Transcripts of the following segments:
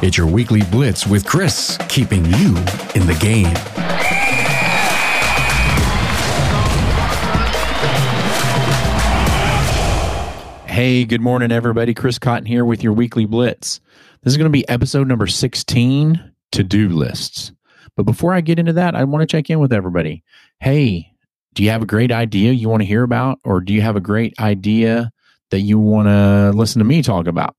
It's your weekly blitz with Chris, keeping you in the game. Hey, good morning, everybody. Chris Cotton here with your weekly blitz. This is going to be episode number 16 to do lists. But before I get into that, I want to check in with everybody. Hey, do you have a great idea you want to hear about, or do you have a great idea that you want to listen to me talk about?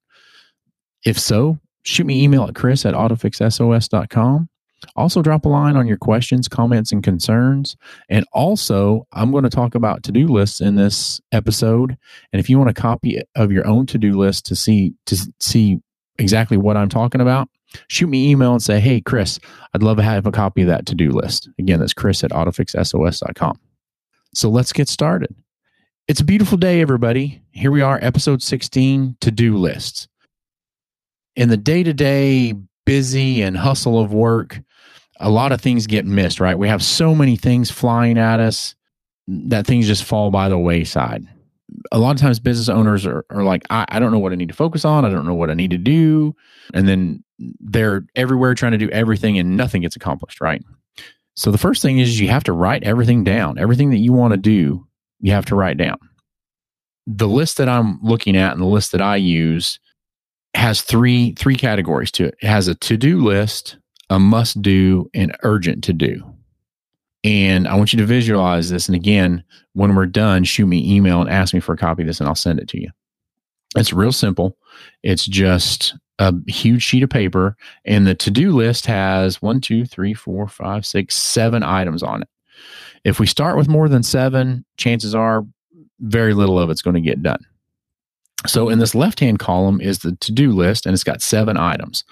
If so, shoot me email at chris at autofixsos.com. Also, drop a line on your questions, comments, and concerns. And also, I'm going to talk about to do lists in this episode. And if you want a copy of your own to do list to see to see exactly what I'm talking about, shoot me email and say, "Hey, Chris, I'd love to have a copy of that to do list." Again, that's Chris at autofixsos.com. So let's get started. It's a beautiful day, everybody. Here we are, episode 16 to do lists. In the day to day busy and hustle of work, a lot of things get missed, right? We have so many things flying at us that things just fall by the wayside. A lot of times, business owners are, are like, I, I don't know what I need to focus on. I don't know what I need to do. And then they're everywhere trying to do everything and nothing gets accomplished, right? So the first thing is you have to write everything down. Everything that you want to do, you have to write down. The list that I'm looking at and the list that I use has three three categories to it. It has a to-do list, a must do, and urgent to do. And I want you to visualize this. And again, when we're done, shoot me email and ask me for a copy of this, and I'll send it to you. It's real simple. It's just a huge sheet of paper, and the to do list has one, two, three, four, five, six, seven items on it. If we start with more than seven, chances are very little of it's going to get done. So in this left hand column is the to do list, and it's got seven items.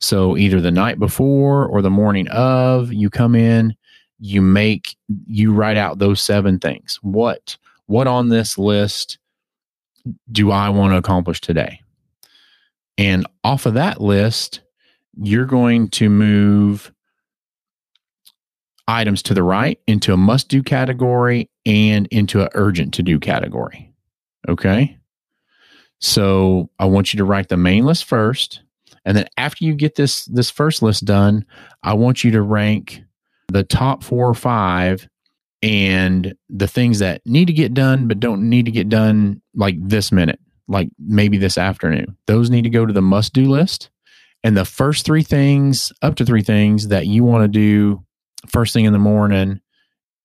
So either the night before or the morning of, you come in, you make, you write out those seven things. What, what on this list do I want to accomplish today? And off of that list, you're going to move items to the right into a must do category and into an urgent to do category. Okay. So I want you to write the main list first. And then after you get this this first list done, I want you to rank the top four or five and the things that need to get done but don't need to get done like this minute, like maybe this afternoon. Those need to go to the must do list. And the first three things, up to three things that you want to do first thing in the morning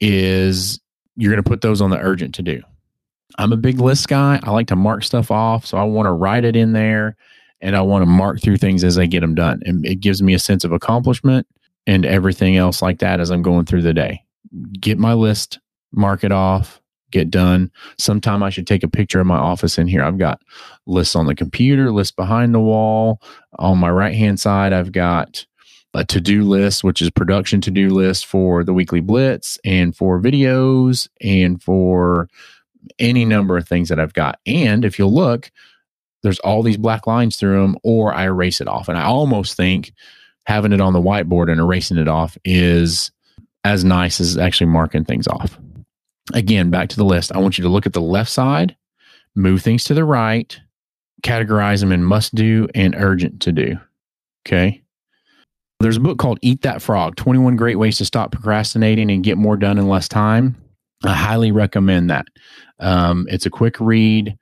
is you're going to put those on the urgent to do. I'm a big list guy. I like to mark stuff off. So I want to write it in there and I want to mark through things as I get them done. And it gives me a sense of accomplishment and everything else like that as I'm going through the day. Get my list, mark it off, get done. Sometime I should take a picture of my office in here. I've got lists on the computer, lists behind the wall. On my right hand side, I've got a to do list, which is production to do list for the weekly blitz and for videos and for any number of things that I've got. And if you'll look, there's all these black lines through them, or I erase it off. And I almost think having it on the whiteboard and erasing it off is as nice as actually marking things off. Again, back to the list. I want you to look at the left side, move things to the right, categorize them in must do and urgent to do. Okay. There's a book called Eat That Frog 21 Great Ways to Stop Procrastinating and Get More Done in Less Time. I highly recommend that. Um, it's a quick read.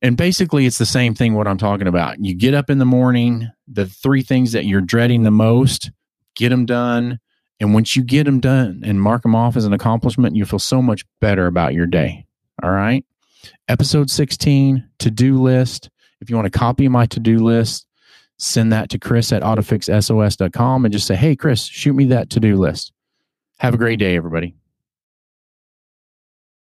And basically, it's the same thing what I'm talking about. You get up in the morning, the three things that you're dreading the most, get them done. And once you get them done and mark them off as an accomplishment, you feel so much better about your day. All right. Episode 16, to do list. If you want to copy my to do list, send that to Chris at autofixsos.com and just say, Hey, Chris, shoot me that to do list. Have a great day, everybody.